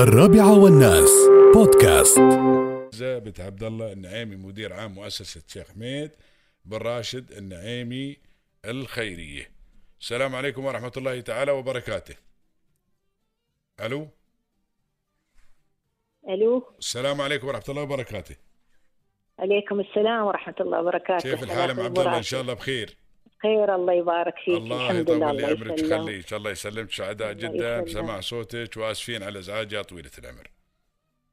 الرابعة والناس. بودكاست. زابت عبد الله النعيمي مدير عام مؤسسة شيخ حميد بن راشد النعيمي الخيرية. السلام عليكم ورحمة الله تعالى وبركاته. ألو؟ ألو؟ السلام عليكم ورحمة الله وبركاته. عليكم السلام ورحمة الله وبركاته. كيف الحال أم عبد الله؟ إن شاء الله بخير. خير الله يبارك فيك الله الحمد يطول لله لي الله عمرك يسلمك. يخليك الله يسلمك. سعداء جدا. بسماع صوتك وآسفين على إزعاجي يا طويلة العمر.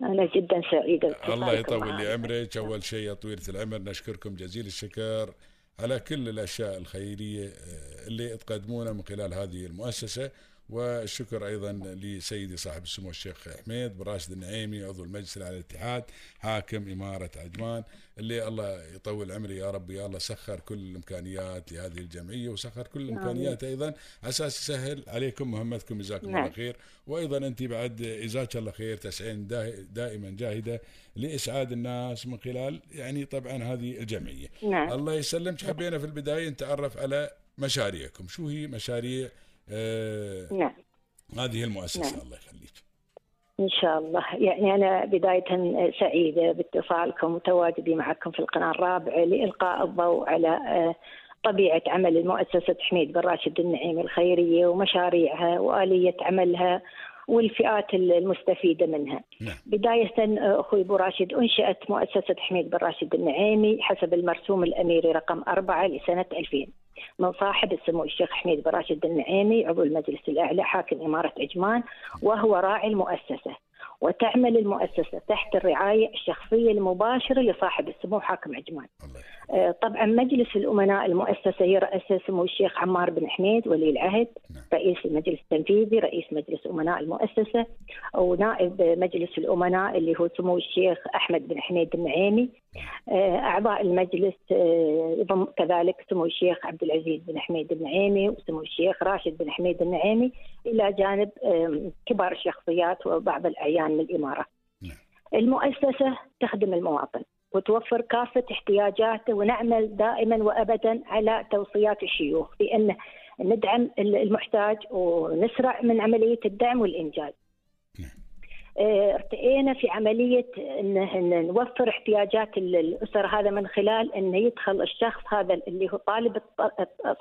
أنا جدا سعيده الله يطول لي. عمرك أول شيء يا طويلة العمر نشكركم جزيل الشكر على كل الأشياء الخيرية آه، اللي تقدمونها من خلال هذه المؤسسة. والشكر أيضا لسيدي صاحب السمو الشيخ حميد بن راشد النعيمي عضو المجلس الاعلى للاتحاد حاكم إمارة عجمان اللي الله يطول عمري يا رب يا الله سخر كل الإمكانيات لهذه الجمعية وسخر كل الإمكانيات أيضا. أساس يسهل عليكم مهمتكم جزاكم نعم. الله خير. وأيضا أنت بعد جزاك الله خير تسعين دا- دائما جاهدة لإسعاد الناس من خلال يعني طبعا هذه الجمعية. نعم. الله يسلمك. حبينا في البداية نتعرف على مشاريعكم. شو هي مشاريع آه نعم هذه المؤسسة نعم. الله يخليك إن شاء الله يعني أنا بداية سعيدة باتصالكم وتواجدي معكم في القناة الرابعة لإلقاء الضوء على آه، طبيعة عمل المؤسسة حميد بن راشد النعيمي الخيرية ومشاريعها وآلية عملها والفئات المستفيدة منها. نعم. بداية أخوي أبو راشد أنشأت مؤسسة حميد بن راشد النعيمي حسب المرسوم الأميري رقم أربعة لسنة 2000 من صاحب السمو الشيخ حميد بن راشد النعيمي عضو المجلس الأعلى حاكم إمارة عجمان وهو راعي المؤسسة وتعمل المؤسسة تحت الرعاية الشخصية المباشرة لصاحب السمو حاكم عجمان. الله طبعا مجلس الأمناء المؤسسة يرأسه سمو الشيخ عمار بن حميد ولي العهد نعم. رئيس المجلس التنفيذي رئيس مجلس أمناء المؤسسة ونائب مجلس الأمناء اللي هو سمو الشيخ أحمد بن حميد النعيمي آه، أعضاء المجلس آه، يضم كذلك سمو الشيخ عبد العزيز بن حميد النعيمي وسمو الشيخ راشد بن حميد النعيمي إلى جانب كبار الشخصيات وبعض الأعيان من الإمارة. نعم. المؤسسة تخدم المواطن وتوفر كافة احتياجاته ونعمل دائما وابدا على توصيات الشيوخ بأن ندعم المحتاج ونسرع من عملية الدعم والإنجاز. نعم. آه، ارتئينا في عملية ان إن نوفر احتياجات ال- الأسر هذا من خلال انه يدخل الشخص هذا اللي هو طالب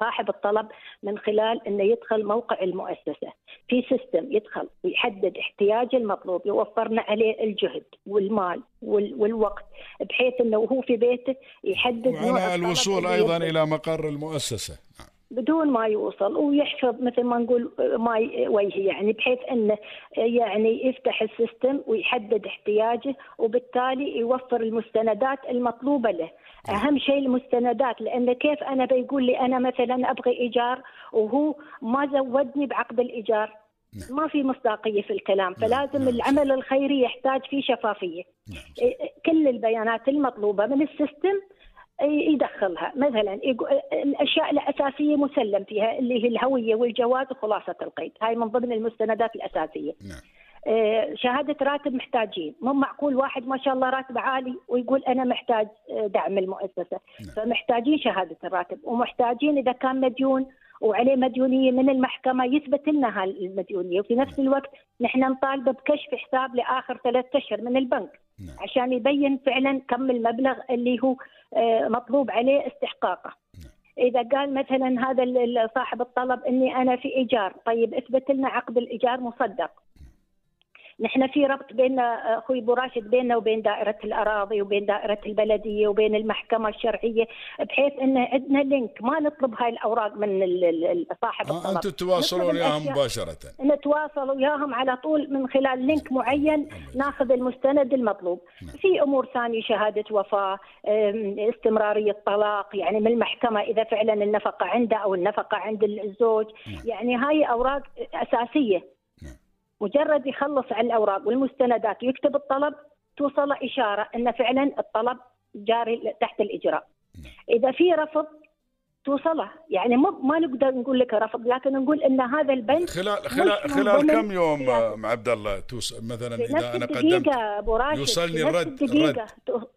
صاحب الطلب من خلال انه يدخل موقع المؤسسة في system يدخل ويحدد احتياجه المطلوب يوفرنا عليه الجهد والمال وال- والوقت بحيث إنه وهو في بيته يحدد وعلى الوصول أيضا. إلى مقر المؤسسة نعم. بدون ما يوصل ونحفظ مثل ما نقول ماي وجهي يعني بحيث إنه يعني يفتح ال system ويحدد احتياجه وبالتالي يوفر المستندات المطلوبة له. أهم شيء المستندات لأن كيف أنا بيقول لي أنا مثلا أبغي إيجار وهو ما زودني بعقد الإيجار. نعم. ما في مصداقية في الكلام فلازم نعم. العمل الخيري يحتاج فيه شفافية. نعم. إيه، كل البيانات المطلوبة من السيستم يدخلها مثلا الأشياء الأساسية مسلم فيها اللي هي الهوية والجواز وخلاصة القيد هاي من ضمن المستندات الأساسية نعم شهادة راتب محتاجين. مو معقول واحد ما شاء الله راتب عالي ويقول أنا محتاج آه، دعم المؤسسة. نعم. فمحتاجين شهادة الراتب ومحتاجين إذا كان مديون وعليه مديونية من المحكمة يثبت لنا هالمديونية. وفي نفس الوقت نحن نطالبه بكشف حساب لآخر ثلاثة أشهر من البنك. نعم. عشان يبين فعلا كم المبلغ اللي هو آه، مطلوب عليه استحقاقه. إذا قال مثلا هذا صاحب الطلب إني أنا في إيجار طيب اثبت لنا عقد الإيجار مصدق. نحن في ربط بين آه، أخوي أبو راشد بيننا وبين دائرة الأراضي وبين دائرة البلدية وبين المحكمة الشرعية بحيث إن عندنا link ما نطلب هاي الأوراق من صاحب آه الطلب أنتم تواصلون نطلب وياهم مباشرة. نتواصل وياهم على طول من خلال link معين ناخذ المستند المطلوب. نعم. في أمور ثانية شهادة وفاة استمرارية طلاق يعني من المحكمة إذا فعلا النفقة عنده أو النفقة عند الزوج. نعم. يعني هاي أوراق أساسية. نعم. مجرد يخلص على الأوراق والمستندات ويكتب الطلب توصل إشارة إن فعلا الطلب جاري تحت الإجراء. نعم. إذا في رفض توصله. يعني مو ما نقدر نقول لك رفض لكن نقول إن هذا البنك خلال خلال خلال كم يوم مع عبد الله توس مثلا في إذا أنا قدمت أبو راشد يوصلني الرد- الدقيقة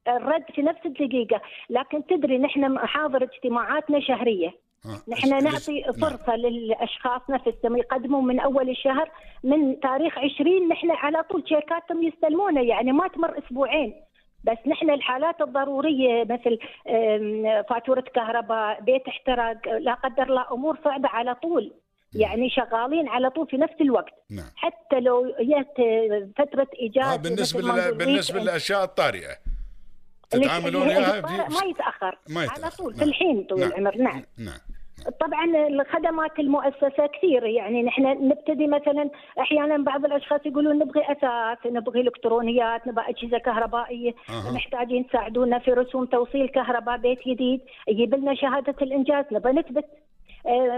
الرد. في نفس الدقيقة. لكن تدري نحن حاضر اجتماعاتنا شهرية. آه. نحن نعطي نعم. فرصة للأشخاص نفسهم يقدموا من أول الشهر من تاريخ 20 نحن على طول شيكاتهم يستلمونه يعني ما تمر أسبوعين. بس نحن الحالات الضرورية مثل فاتورة كهرباء بيت احترق لا قدر الله أمور صعبة على طول. يعني شغالين على طول في نفس الوقت. نعم. حتى لو جت فترة إيجاز آه بالنسبة مثل ما لل... نقول بالنسبة weekend. تتعاملون وياها يتطارئ في- ما يتأخر ما على. طول في نعم. الحين طول نعم. العمر نعم نعم طبعا الخدمات المؤسسة كثير يعني نحن نبتدي مثلا أحيانا بعض الأشخاص يقولون نبغي اثاث نبغي إلكترونيات نبغى أجهزة كهربائية أها. محتاجين تساعدونا في رسوم توصيل كهرباء بيت جديد يجيب لنا شهادة الإنجاز نبغى نثبت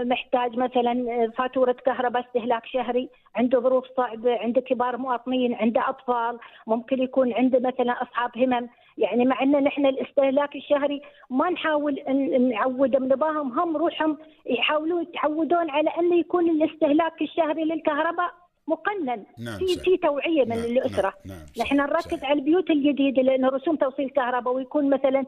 محتاج مثلا آه، فاتورة كهرباء استهلاك شهري عنده ظروف صعبة عنده كبار مواطنين عنده أطفال ممكن يكون عنده مثلا أصحاب همم. يعني مع ان نحن الاستهلاك الشهري ما نحاول نعودهم نباهم هم روحهم يحاولون يتعودون على إنه يكون الاستهلاك الشهري للكهرباء. مقنن. نعم، في. في توعية من نعم، الأسرة. نعم، نعم، نحن نركز صحيح. على البيوت الجديدة لأن رسوم توصيل كهرباء ويكون مثلا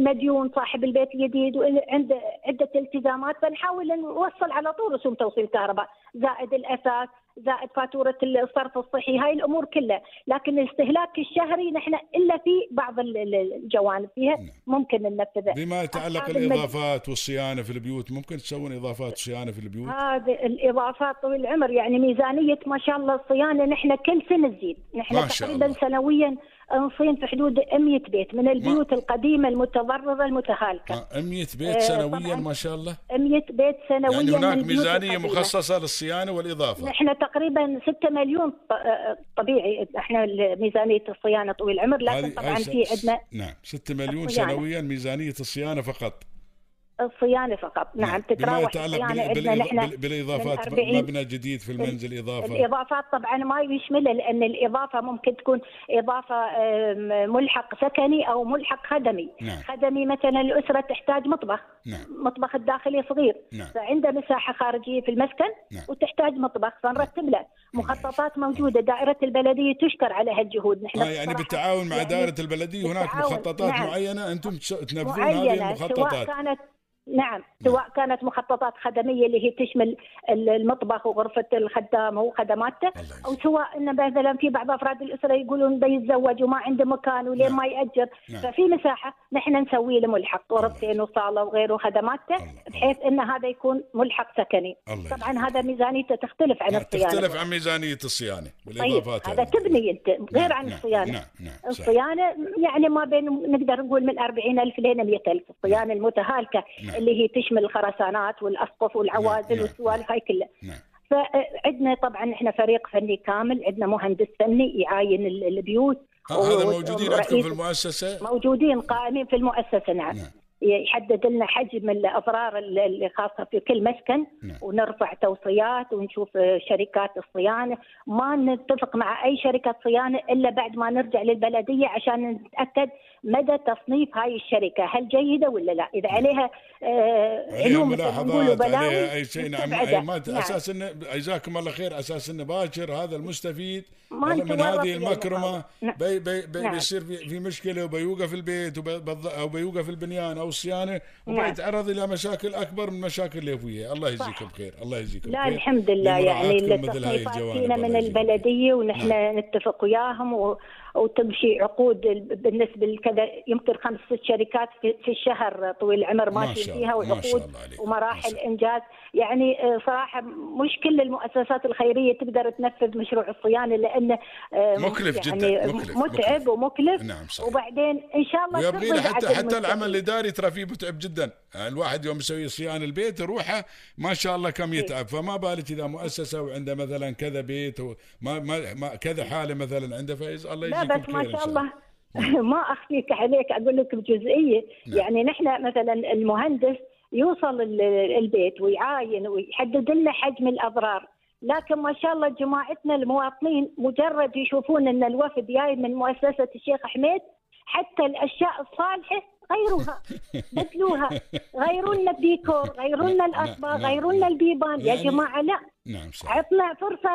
مديون صاحب البيت الجديد وعنده عدة التزامات. فنحاول نوصل على طول رسوم توصيل كهرباء زائد الاثاث زائد فاتورة الصرف الصحي. هاي الأمور كلها. لكن الاستهلاك الشهري نحن إلا في بعض ال- ال- الجوانب. فيها نعم. ممكن ننفذها بما يتعلق الإضافات والصيانة في البيوت ممكن تسوون إضافات صيانة في البيوت؟ هذه الإضافات طويل العمر. يعني ميزانية ما شاء الله الصيانة نحن كل سنة تزيد. نحن تقريبا. سنويا نصين في حدود 100 بيت من البيوت القديمة المتضررة المتهالكة آه، 100 بيت آه، سنويا. ما شاء الله 100 بيت سنويا يعني هناك ميزانية القديمة. مخصصة للصيانة والإضافة نحن تقريبا 6 مليون ط- آه، طبيعي إحنا ميزانية الصيانة طويل العمر لكن طبعا في عندنا نعم 6 مليون. سنويا ميزانية الصيانة فقط الصيانة فقط. نعم بما تتراوح يتعلق الصيانة بال- عندنا بالإض- نحن بال- بالإضافات من 40 مبنى جديد في المنزل إضافة؟ الإضافات طبعا ما يشملها لأن الإضافة ممكن تكون آم، ملحق سكني أو ملحق خدمي. نعم. خدمي مثلا الأسرة تحتاج مطبخ. نعم. مطبخ الداخلي صغير. نعم. فعنده مساحة خارجية في المسكن نعم. وتحتاج مطبخ. فنرتب له. مخططات موجودة. دائرة البلدية تشكر على هالجهود. نحن آه يعني بالتعاون مع يعني دائرة البلدية هناك مخططات نعم. معينة؟ أنتم تنفذون هذه معينة سواء المخططات. كانت نعم سواء كانت مخططات خدمية اللي هي تشمل ال- المطبخ وغرفة الخدامه وخدماته. أو سواء إن مثلا في بعض أفراد الأسرة يقولون بيتزوج وما عنده مكان ولين نعم. ما يأجر نعم. ففي مساحة نحن نسوي له ملحق غرفتين وصالة وغيره خدماته الله. بحيث إن هذا يكون ملحق سكني طبعا. هذا ميزانيته تختلف عن الصيانة تختلف عن ميزانية الصيانة طيب هذا هذه. تبني أنت غير نعم، عن نعم، الصيانة نعم نعم. الصيانة يعني ما بين نقدر نقول من 40000 لين 100000 الصيانة المتهالكة نعم. اللي هي تشمل الخرسانات والأسقف والعوازل والسوالف هاي كلها. نعم. فعندنا طبعا إحنا فريق فني كامل عندنا مهندس فني يعاين ال- البيوت هذا موجودين عندكم في المؤسسة؟ موجودين قائمين في المؤسسة نعم. نعم. يحدد لنا حجم الاضرار ال- اللي خاصة في كل مسكن نعم. ونرفع توصيات ونشوف شركات الصيانة. ما نتفق مع أي شركة صيانة إلا بعد ما نرجع للبلدية عشان نتأكد مدى تصنيف هاي الشركة هل جيدة ولا لا إذا عليها آه، ما نقول ملاحظات عليها أي شيء نعم نستبعدها. أي ما نعم. أساس إنه جزاكم الله خير أساس إنه باكر هذا المستفيد من هذه المكرمه. نعم. بي بي بي نعم. بيصير في, في مشكلة وبيوقف البيت أو بيوقف البنيان أو الصيانة. وبيتعرض إلى مشاكل أكبر من المشاكل اللي فيها الله يجزيكم خير الله يجزيكم لا خير الحمد لله يعني مثل هاي الجوانب من. البلدية ونحن نعم. نتفق وياهم و... وتمشي عقود ال- بالنسبة لكذا يمكن خمس ست شركات في, الشهر طويل العمر ما ماشي فيها وعقود الله عليك، ما ومراحل إنجاز يعني آه، صراحة مش كل المؤسسات الخيرية تقدر تنفذ مشروع الصيانة لأنه آه، مكلف يعني جدا، مكلف، متعب مكلف. ومكلف نعم، صحيح. وبعدين إن شاء الله له حتى حتى. العمل الإداري ترى فيه متعب جدا الواحد يوم يسوي صيانة البيت روحه ما شاء الله كم يتعب فما بالك إذا مؤسسة وعنده مثلا كذا بيت وما ما ما كذا حالة مثلا عنده فايز الله لا يجزيكم بس ما شاء الله. ما أخفيك عليك أقول لك بجزئية. نعم. يعني نحن مثلا المهندس يوصل ال- البيت ويعاين ويحدد لنا حجم الأضرار. لكن ما شاء الله جماعتنا المواطنين مجرد يشوفون إن الوفد جاي من مؤسسة الشيخ حميد حتى الأشياء الصالحة غيروها بدلوها. غيروا لنا الديكور غيروا لنا الاطباق نعم، غيروا لنا البيبان. يا يعني- جماعة لا. نعم صحيح. عطنا فرصة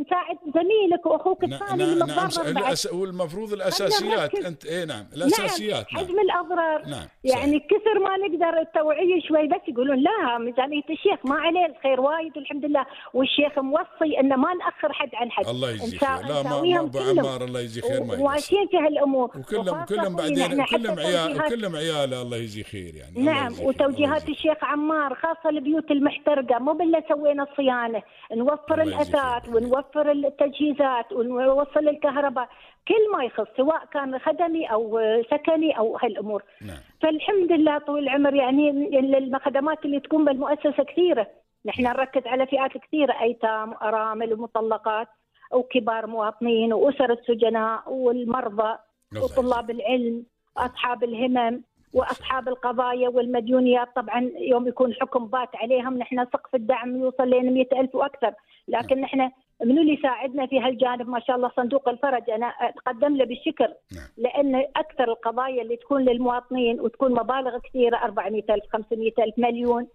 نساعد زميلك وأخوك نعم الثاني نعم بعد. الأس... والمفروض الأساسيات. انت اي نعم الأساسيات نعم. نعم حجم الأضرار. نعم يعني كثر ما نقدر التوعية شوي بس يقولون لا ميزانية الشيخ ما عليه الخير وايد والحمد لله. والشيخ موصي انه ما نأخر حد عن حد. الله يجزيه خير. لا ما- أبو. عمار الله يجزيه خير ما وماشيين في هالامور وكلهم كلهم بعدين كلهم عيال كلهم عياله الله يجزيه خير يعني. نعم وتوجيهات الشيخ عمار خاصة البيوت المحترقة مو بالله سوينا الصيانة نوفر خير. ونوفر التجهيزات ونوصل الكهرباء. كل ما يخص سواء كان خدمي أو سكني أو هالأمور. نعم. فالحمد لله طول العمر يعني الخدمات اللي تكون بالمؤسسة كثيرة. نحن نركز على فئات كثيرة أيتام وأرامل ومطلقات وكبار مواطنين وأسر السجناء والمرضى وطلاب العلم أصحاب الهمم. وأصحاب القضايا والمديونيات طبعا يوم يكون حكم بات عليهم نحن سقف الدعم يوصل لنا 100 ألف وأكثر. لكن نحن منو اللي يساعدنا في هالجانب؟ ما شاء الله صندوق الفرج. أنا أتقدم له بالشكر. نعم. لأن أكثر القضايا اللي تكون للمواطنين وتكون مبالغ كثيرة 400 ألف 500 ألف مليون.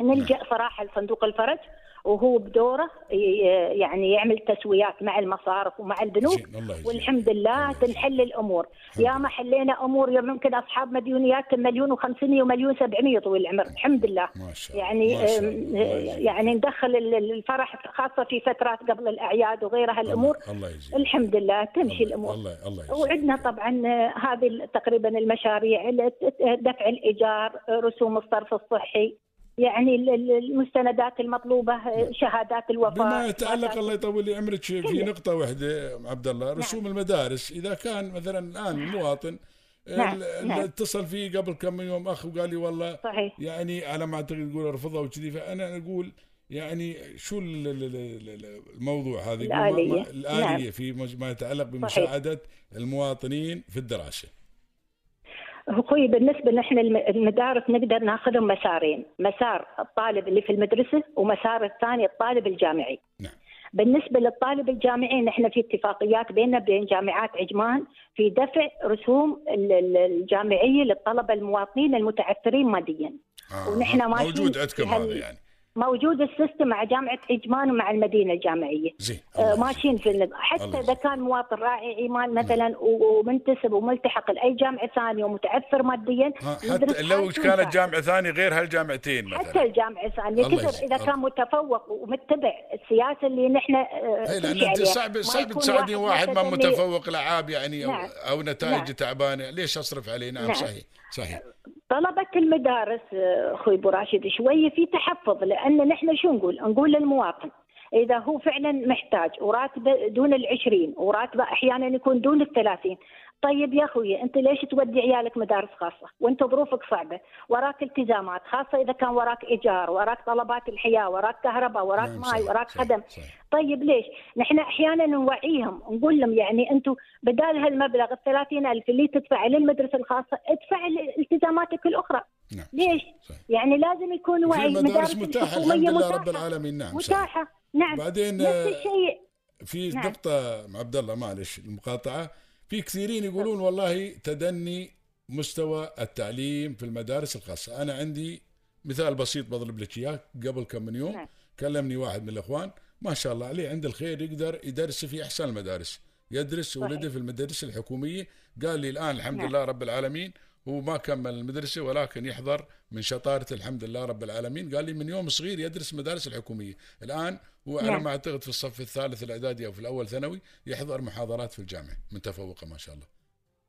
نلجأ صراحة لصندوق الفرج. وهو بدوره يعني يعمل تسويات مع المصارف ومع البنوك. والحمد. لله تنحل الأمور. يا ما حلينا أمور ممكن أصحاب مديونيات مليون و500 ومليون 700 طويل العمر. الحمد لله. ما شاء يعني ما شاء يجزيه يعني ندخل ال- الفرح خاصة في فترات قبل الأعياد وغيرها الأمور. الله- الحمد لله تمشي الله- الأمور. الله الله وعندنا. طبعا آه، هذه تقريبا المشاريع دفع الإيجار آه، رسوم الصرف الصحي. يعني ال- ال- المستندات المطلوبة شهادات الوفاة بما يتعلق الله يطول لي عمرك في كله. نقطة واحدة عبد الله رسوم المدارس إذا كان مثلا الآن المواطن نعم، ال- ال- نعم. اتصل فيه قبل كم يوم أخ وقال لي والله صحيح يعني على ما أعتقد يقول رفضها وكذي فأنا أقول يعني شو ال- ال- ال- ال- الموضوع هذا الآلية. الآلية نعم. في ما يتعلق بمساعدة المواطنين في الدراسة أخوي بالنسبة نحن الم- المدارس نقدر ناخذهم مسارين، مسار الطالب اللي في المدرسة ومسار الثاني الطالب الجامعي. نعم. بالنسبة للطالب الجامعي نحن في اتفاقيات بيننا وبين جامعات عجمان في دفع رسوم ال- ال- الجامعية للطلبة المواطنين المتعثرين ماديا. آه ونحن موجود عندكم هذا يعني موجود السيستم مع جامعة عجمان ومع المدينة الجامعية. زين آه، ماشيين في النظام حتى. إذا كان مواطن راعي إيمان مثلا ومنتسب وملتحق لأي جامعة ثانية ومتعثر ماديا حتى لو كانت ونساعد. جامعة ثانية غير هالجامعتين حتى مثلا الجامعة الثانية الله كثر. إذا كان متفوق ومتبع السياسة اللي نحن آه، اي لأن أنت. صعب صعب تساعدين واحد ما متفوق العاب يعني نعم. أو نتائج نعم. تعبانة ليش أصرف عليه نعم نعم. صحيح صحيح طلبة المدارس آه، أخوي أبو راشد شوية في تحفظ لأن نحن شو نقول؟ نقول للمواطن إذا هو فعلا محتاج وراتبه دون العشرين وراتبه أحيانا يكون دون الثلاثين طيب يا أخوي أنت ليش تودي عيالك مدارس خاصة وأنت ظروفك صعبة وراك التزامات خاصة إذا كان وراك إيجار وراك طلبات الحياة وراك كهرباء وراك نعم، ماي صحيح، وراك صحيح، خدم صحيح. طيب ليش؟ نحن أحيانا نوعيهم نقول لهم يعني أنتم بدال هالمبلغ ال 30000 اللي تدفع للمدرسة الخاصة ادفع التزاماتك الاخرى نعم ليش؟ صحيح. يعني لازم يكون في وعي مدارس متاحة الحمد لله متاحة. رب العالمين نعم صحيح متاحة نعم بعدين نفس آه، الشيء في نعم. نقطه عبد الله معلش المقاطعة في كثيرين يقولون والله تدني مستوى التعليم في المدارس الخاصة أنا عندي مثال بسيط بضرب لك إياه قبل كم من يوم نعم. كلمني واحد من الإخوان ما شاء الله عليه عند الخير يقدر يدرس في أحسن المدارس يدرس. ولده في المدارس الحكومية قال لي الآن الحمد نعم. لله رب العالمين هو ما كمل المدرسة ولكن يحضر من شطارته الحمد لله رب العالمين. قال لي من يوم صغير يدرس المدارس الحكومية. الآن هو على نعم. ما أعتقد في الصف الثالث الإعدادي أو في الأول ثانوي يحضر محاضرات في الجامعة متفوقة ما شاء الله.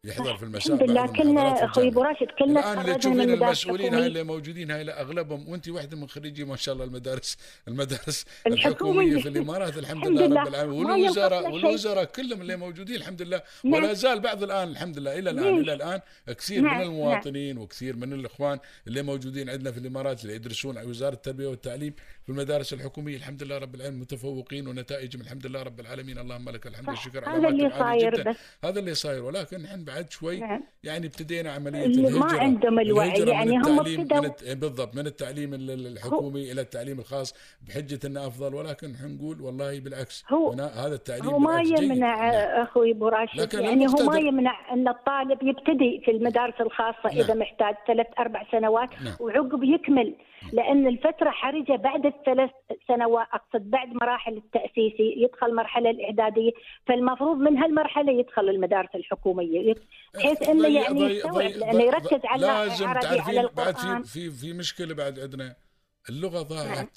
يحضر في المساء الحمد لله كلنا أخوي ابو. راشد كلنا الآن اللي تشوفين المسؤولين هاي اللي موجودين هاي أغلبهم وانت واحدة من خريجي ما شاء الله المدارس المدارس الحكومية. الحكومية في الإمارات الحمد الحمد لله. رب العالمين والوزراء. والوزراء كلهم اللي موجودين الحمد لله نعم. ولا زال بعض الآن الحمد لله إلى الآن ليش؟ إلى الآن كثير نعم، من المواطنين وكثير من الإخوان اللي موجودين عندنا في الإمارات اللي يدرسون على وزارة التربية والتعليم في المدارس الحكومية الحمد لله رب العالمين متفوقين ونتائجهم الحمد لله رب العالمين اللهم لك الحمد والشكر هذا اللي صاير هذا اللي صاير ولكن نحن بعد شوي نعم. يعني ابتدينا عملية اللي ما الهجرة عندهم الوعي، يعني هم ابتدوا-. بالضبط من التعليم ال- ال- الحكومي إلى التعليم الخاص بحجة إنه أفضل ولكن نقول والله بالعكس هو- هنا هذا التعليم هو ما. يمنع نعم. أخوي أبو راشد لكن يعني هو ما يمنع إن الطالب يبتدي في المدارس الخاصة نعم. اذا محتاج ثلاث أربع سنوات نعم. وعقب يكمل لأن الفترة حرجة بعد ثلاث سنوات أقصد بعد مراحل التاسيسي يدخل المرحله الإعدادية فالمفروض من هالمرحلة يدخل المدارس الحكومية بحيث إنه ضي- يعني يستوعب لأنه يركز على العربي على بعد القرآن. في في مشكلة بعد عندنا اللغة ضاعت. نعم.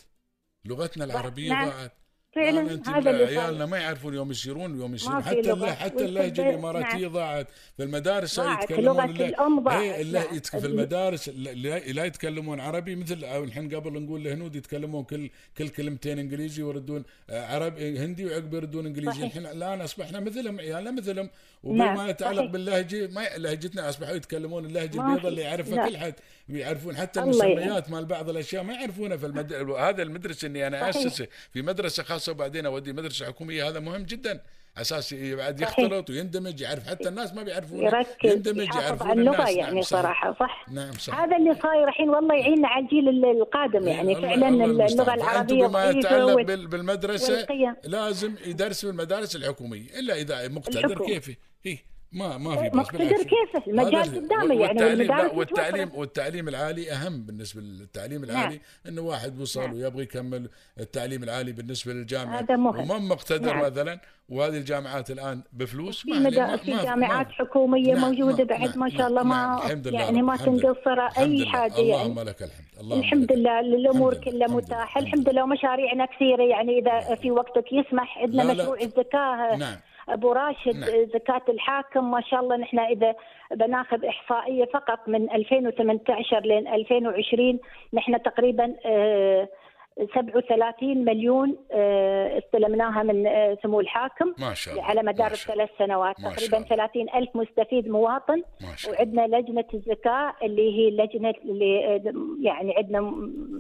لغتنا العربية نعم. ضاعت. فعلا هذا اللي عيالنا ما يعرفون يوم يسيرون يوم في حتى لغة. اللهجة حتى اللهجه الاماراتيه نعم. ضاعت في المدارس. يتكلمون لغة الل- الأم ضاعت. إيه، نعم. في المدارس لا يتكلمون عربي مثل الحين قبل نقول الهنود يتكلمون كل كل كلمتين إنجليزي ويردون آه، عربي هندي وعقب يردون إنجليزي. الحين الآن أصبحنا مثلهم عيالنا مثلهم نعم، وبما يتعلق صحيح. باللهجة ما لهجتنا أصبحوا يتكلمون اللهجة البيضاء. اللي يعرفها. كل حد يعرفون حتى. المسميات مال بعض الأشياء ما يعرفونها في المد... هذا المدرسة إني أنا. اسسه في مدرسة خاصة وبعدين أودي مدرسة حكومية هذا مهم جدا أساس بعد. يختلط ويندمج يعرف حتى الناس ما بيعرفون يركز يندمج يعرفون على اللغة. يعني نعم. صراحة صح نعم صح هذا اللي صاير الحين والله يعيننا على الجيل ال- القادم يعني الله- فعلا الله اللغة. العربية ضعيفة يتعلق وال- بال- بالمدرسة والقيم. لازم يدرس في المدارس الحكومية إلا إذا مقتدر. كيفي هي ما ما في بس مقتدر. كيفه المجال قدامه يعني والتعليم والتعليم. والتعليم العالي أهم بالنسبة للتعليم العالي إنه واحد وصل نعم. ويبغى يكمل التعليم العالي بالنسبة للجامعة هذا مهم. ومن مقتدر نعم. مثلا وهذه الجامعات الآن بفلوس في ما عليه- مدا... ما- في ما- جامعات ما- حكومية نعم، موجودة نعم، بعد نعم، ما شاء الله نعم، ما الحمد لله يعني ما. تنقصر أي. حاجة اللهم يعني لك الحمد اللهم الحمد لله الأمور. كلها متاحة. الحمد لله ومشاريعنا كثيرة يعني إذا في وقتك يسمح عندنا. مشروع الزكاة نعم أبو راشد نعم. زكاة الحاكم ما شاء الله نحن إذا بناخذ إحصائية فقط من 2018 لين 2020 نحن تقريبا آه، 37 مليون آه، استلمناها من آه، سمو الحاكم ما شاء الله على مدار ما شاء الثلاث سنوات تقريبا الله. 30 ألف مستفيد مواطن ما شاء الله وعندنا لجنة الزكاة اللي هي اللجنة اللي يعني عندنا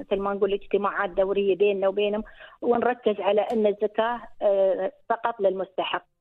مثل ما نقول اجتماعات دورية بيننا وبينهم ونركز على أن الزكاة آه، فقط للمستحق. آه،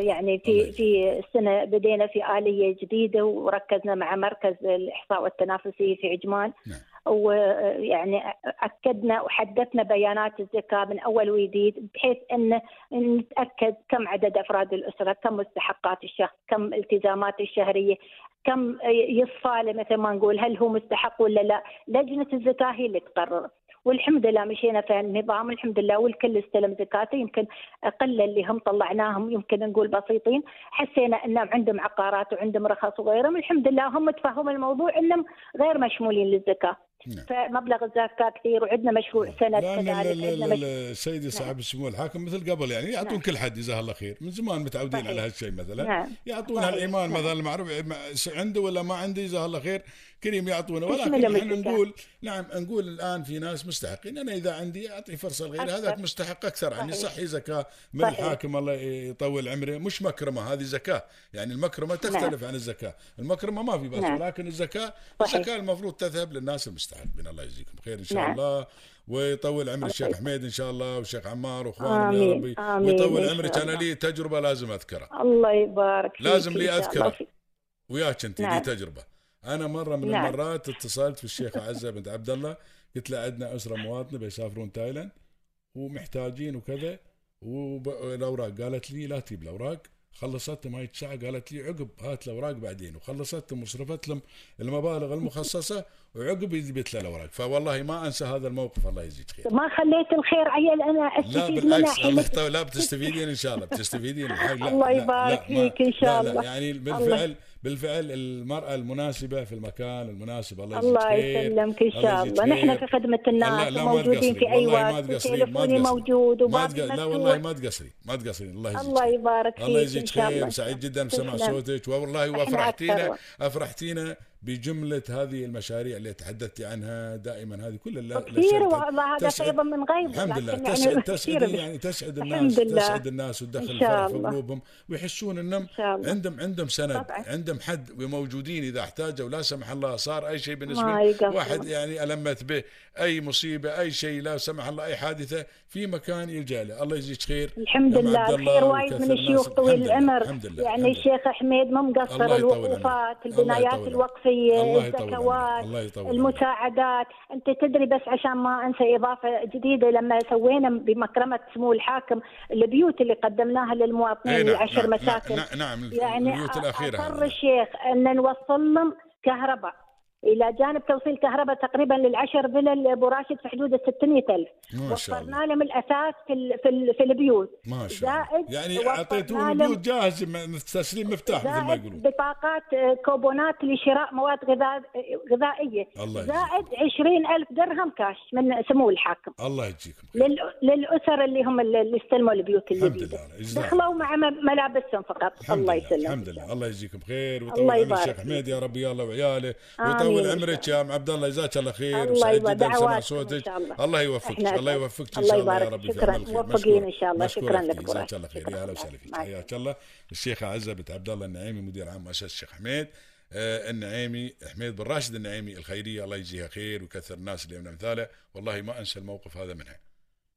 يعني الله في. في السنة بدينا في آلية جديدة وركزنا مع مركز الإحصاء والتنافسية في عجمان نعم. ويعني أكدنا وحدثنا بيانات الزكاة من أول وجديد بحيث أن نتأكد كم عدد أفراد الأسرة كم مستحقات الشخص كم التزامات الشهرية كم يصفى له مثل ما نقول هل هو مستحق ولا لا لجنة الزكاة هي اللي تقرر والحمد لله مشينا في النظام الحمد لله والكل استلم زكاته يمكن أقل اللي هم طلعناهم يمكن نقول بسيطين حسينا إنهم عندهم عقارات وعندهم رخص وغيرهم الحمد لله هم تفهموا الموضوع إنهم غير مشمولين للزكاة نعم. فمبلغ الزكاة كثير وعندنا مشروع سند لأن كذلك سيدي صاحب السمو الحاكم مثل قبل يعني يعطون نعم. كل حد جزاه الله خير من زمان متعودين صحيح. على هالشيء مثلا نعم. يعطون صحيح. هالايمان نعم. مثلا المعروف ما- عنده ولا ما عنده جزاه الله خير كريم يعطونه بسم ولكن إحنا. نقول نعم نقول الآن في ناس مستحقين أنا إذا عندي أعطي فرصة لغيري. هذاك مستحق أكثر عني. صحي زكاة من صحيح. الحاكم الله يطول عمره مش مكرمة هذه زكاة يعني المكرمة تختلف عن الزكاة المكرمة ما في بس نعم. ولكن الزكاة صحيح. الزكاة المفروض تذهب للناس المستحقين الله يجزيكم خير إن شاء نعم. الله ويطول عمر الشيخ. حميد إن شاء الله والشيخ عمار واخوانهم يا. ربي آمين. ويطول عمرك أنا. لي تجربة لازم أذكرها الله يبارك فيك لازم لي. في- وياك أنت لي نعم. تجربة أنا مرة من نعم. المرات اتصلت في الشيخ عزة بنت عبد الله قلت له عندنا أسرة مواطنة بيسافرون تايلاند ومحتاجين وكذا والاوراق قالت لي لا تجيب الأوراق خلصتهم هاي الساعة قالت لي عقب هات الأوراق بعدين وخلصتهم وصرفت لهم المبالغ المخصصة وعقب جبت له الأوراق. فوالله ما أنسى هذا الموقف الله يجزيك خير. ما خليت الخير عيل أنا لا أستفيد منها بالعكس الله لا بتستفيدين إن شاء الله بتستفيدين. لا الله لا يبارك لا فيك إن شاء لا لا الله. يعني الله- بالفعل المرأة المناسبة في المكان المناسب الله يجزيك الله يسلمك إن شاء الله نحن. في الله الناس لا تقصري في ما وقت تقصري موجود وبابي. لا والله ما تقصري ما تقصري الله يجزيك الله. يبارك فيك الله يجزيك خير سعيد جدا بسمع. صوتك والله وافرحتينا. أفرحتينا بجملة هذه المشاريع اللي تحدثتي عنها دائما هذه كل كثير والله هذا تسعد- فيض من غيب الحمد لله تسعد يعني تسعد كثير يعني تسعد الحمد الناس لله. تسعد الناس وتدخل الفرح في. قلوبهم ويحسون إنهم. عندهم عندهم سند طبعاً. عندهم حد وموجودين إذا احتاجوا لا سمح الله صار أي شيء بالنسبة لي. واحد يعني ألمت به أي مصيبة أي شيء لا سمح الله أي حادثة في مكان يلجأ له الله يجزيك خير الحمد أم لله خير وايد من الشيوخ. طويل العمر يعني. الشيخ حميد ما مقصر الوقوفات البنايات. الوقفية يطول الزكوات. المساعدات أنت تدري بس عشان ما أنسى إضافة جديدة لما سوينا بمكرمة سمو الحاكم البيوت اللي قدمناها للمواطنين نعم، العشر نعم، مساكن نعم، نعم، يعني البيوت اصر هذه. الشيخ أن نوصل لهم كهرباء إلى جانب توصيل كهرباء تقريبا للعشر فيلل ابو راشد في حدود ال 600000 ما شاء الله. وفرنا لهم الأثاث في ال- في, ال- في البيوت. ما شاء الله. زائد يعني لهم- البيوت جاهز م- تسليم مفتاح مثل ما زائد يقولون. بطاقات آه، كوبونات لشراء مواد غذاء غذائية. الله يجزيك. زائد 20000 درهم كاش من سمو الحاكم. الله يجزيكم لل- للأسر اللي هم اللي اللي استلموا البيوت الحمد الجديده لله. دخلوا مع م- ملابسهم فقط. الحمد الله لله. يسلمك. الحمد لله. الله يجزيكم خير. الله ويطول عمر الشيخ. حميد يا ربي الله وعياله. آمين. إن عمرك شاء يا ام عبد الله جزاك الله خير الله وسعيد يبارك جدا سمع صوتك الله. يوفقك الله. يوفقك إن شاء الله يا في شكراً. موفقين. إن شاء الله. شكراً. لك جزاك. الله خير. يا أهلا وسهلا فيك حياك الله الشيخه عزة بنت عبد الله النعيمي مدير عام مؤسسه الشيخ حميد آه، النعيمي حميد بن راشد النعيمي الخيرية الله يجزيها خير ويكثر الناس اللي من امثاله والله ما أنسى الموقف هذا منها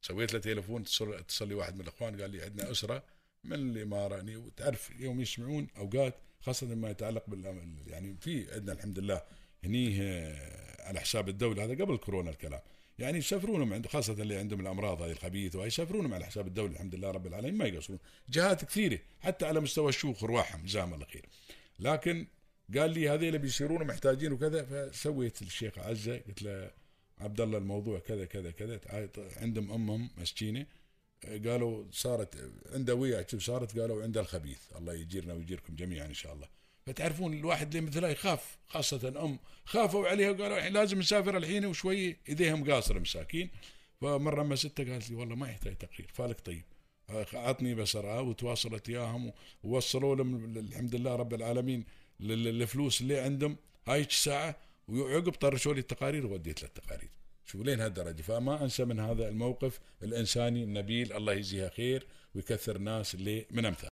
سويت له تليفون اتصل اتصل لي واحد من الإخوان قال لي عندنا أسرة من الإمارة يعني وتعرف يوم يسمعون أوقات خاصة ما يتعلق بال يعني في عندنا الحمد لله هني آه، على حساب الدولة. هذا قبل كورونا الكلام. يعني يسافرونهم عند خاصة اللي عندهم الأمراض هذه الخبيثه يسافرونهم على حساب الدولة. الحمد لله رب العالمين ما يقصرون. جهات كثيرة حتى على مستوى الشيوخ ارواحهم جزاهم الله خير. لكن قال لي هذول بيصيرون محتاجين وكذا فسويت الشيخ عزة قلت له عبد الله الموضوع كذا كذا كذا. عندهم أمهم مسكينة قالوا صارت عنده ويا صارت قالوا عنده الخبيث. الله يجيرنا ويجيركم جميعا إن شاء الله. فتعرفون الواحد اللي مثلها يخاف خاصة أم خافوا عليها وقالوا لازم نسافر الحين وشوي إيديهم قاصرة مساكين. فمرة ما ستة قالت لي والله ما يحتاج تقرير فالك طيب. عطني بسرعة وتواصلت وياهم ووصلوا لهم الحمد لله رب العالمين الفلوس اللي عندهم. هاي الساعة وعقب طرشوا لي التقارير ووديت له التقارير. شوف لين هالدرجة. فما أنسى من هذا الموقف الإنساني النبيل الله يجزيها خير ويكثر الناس اللي من أمثال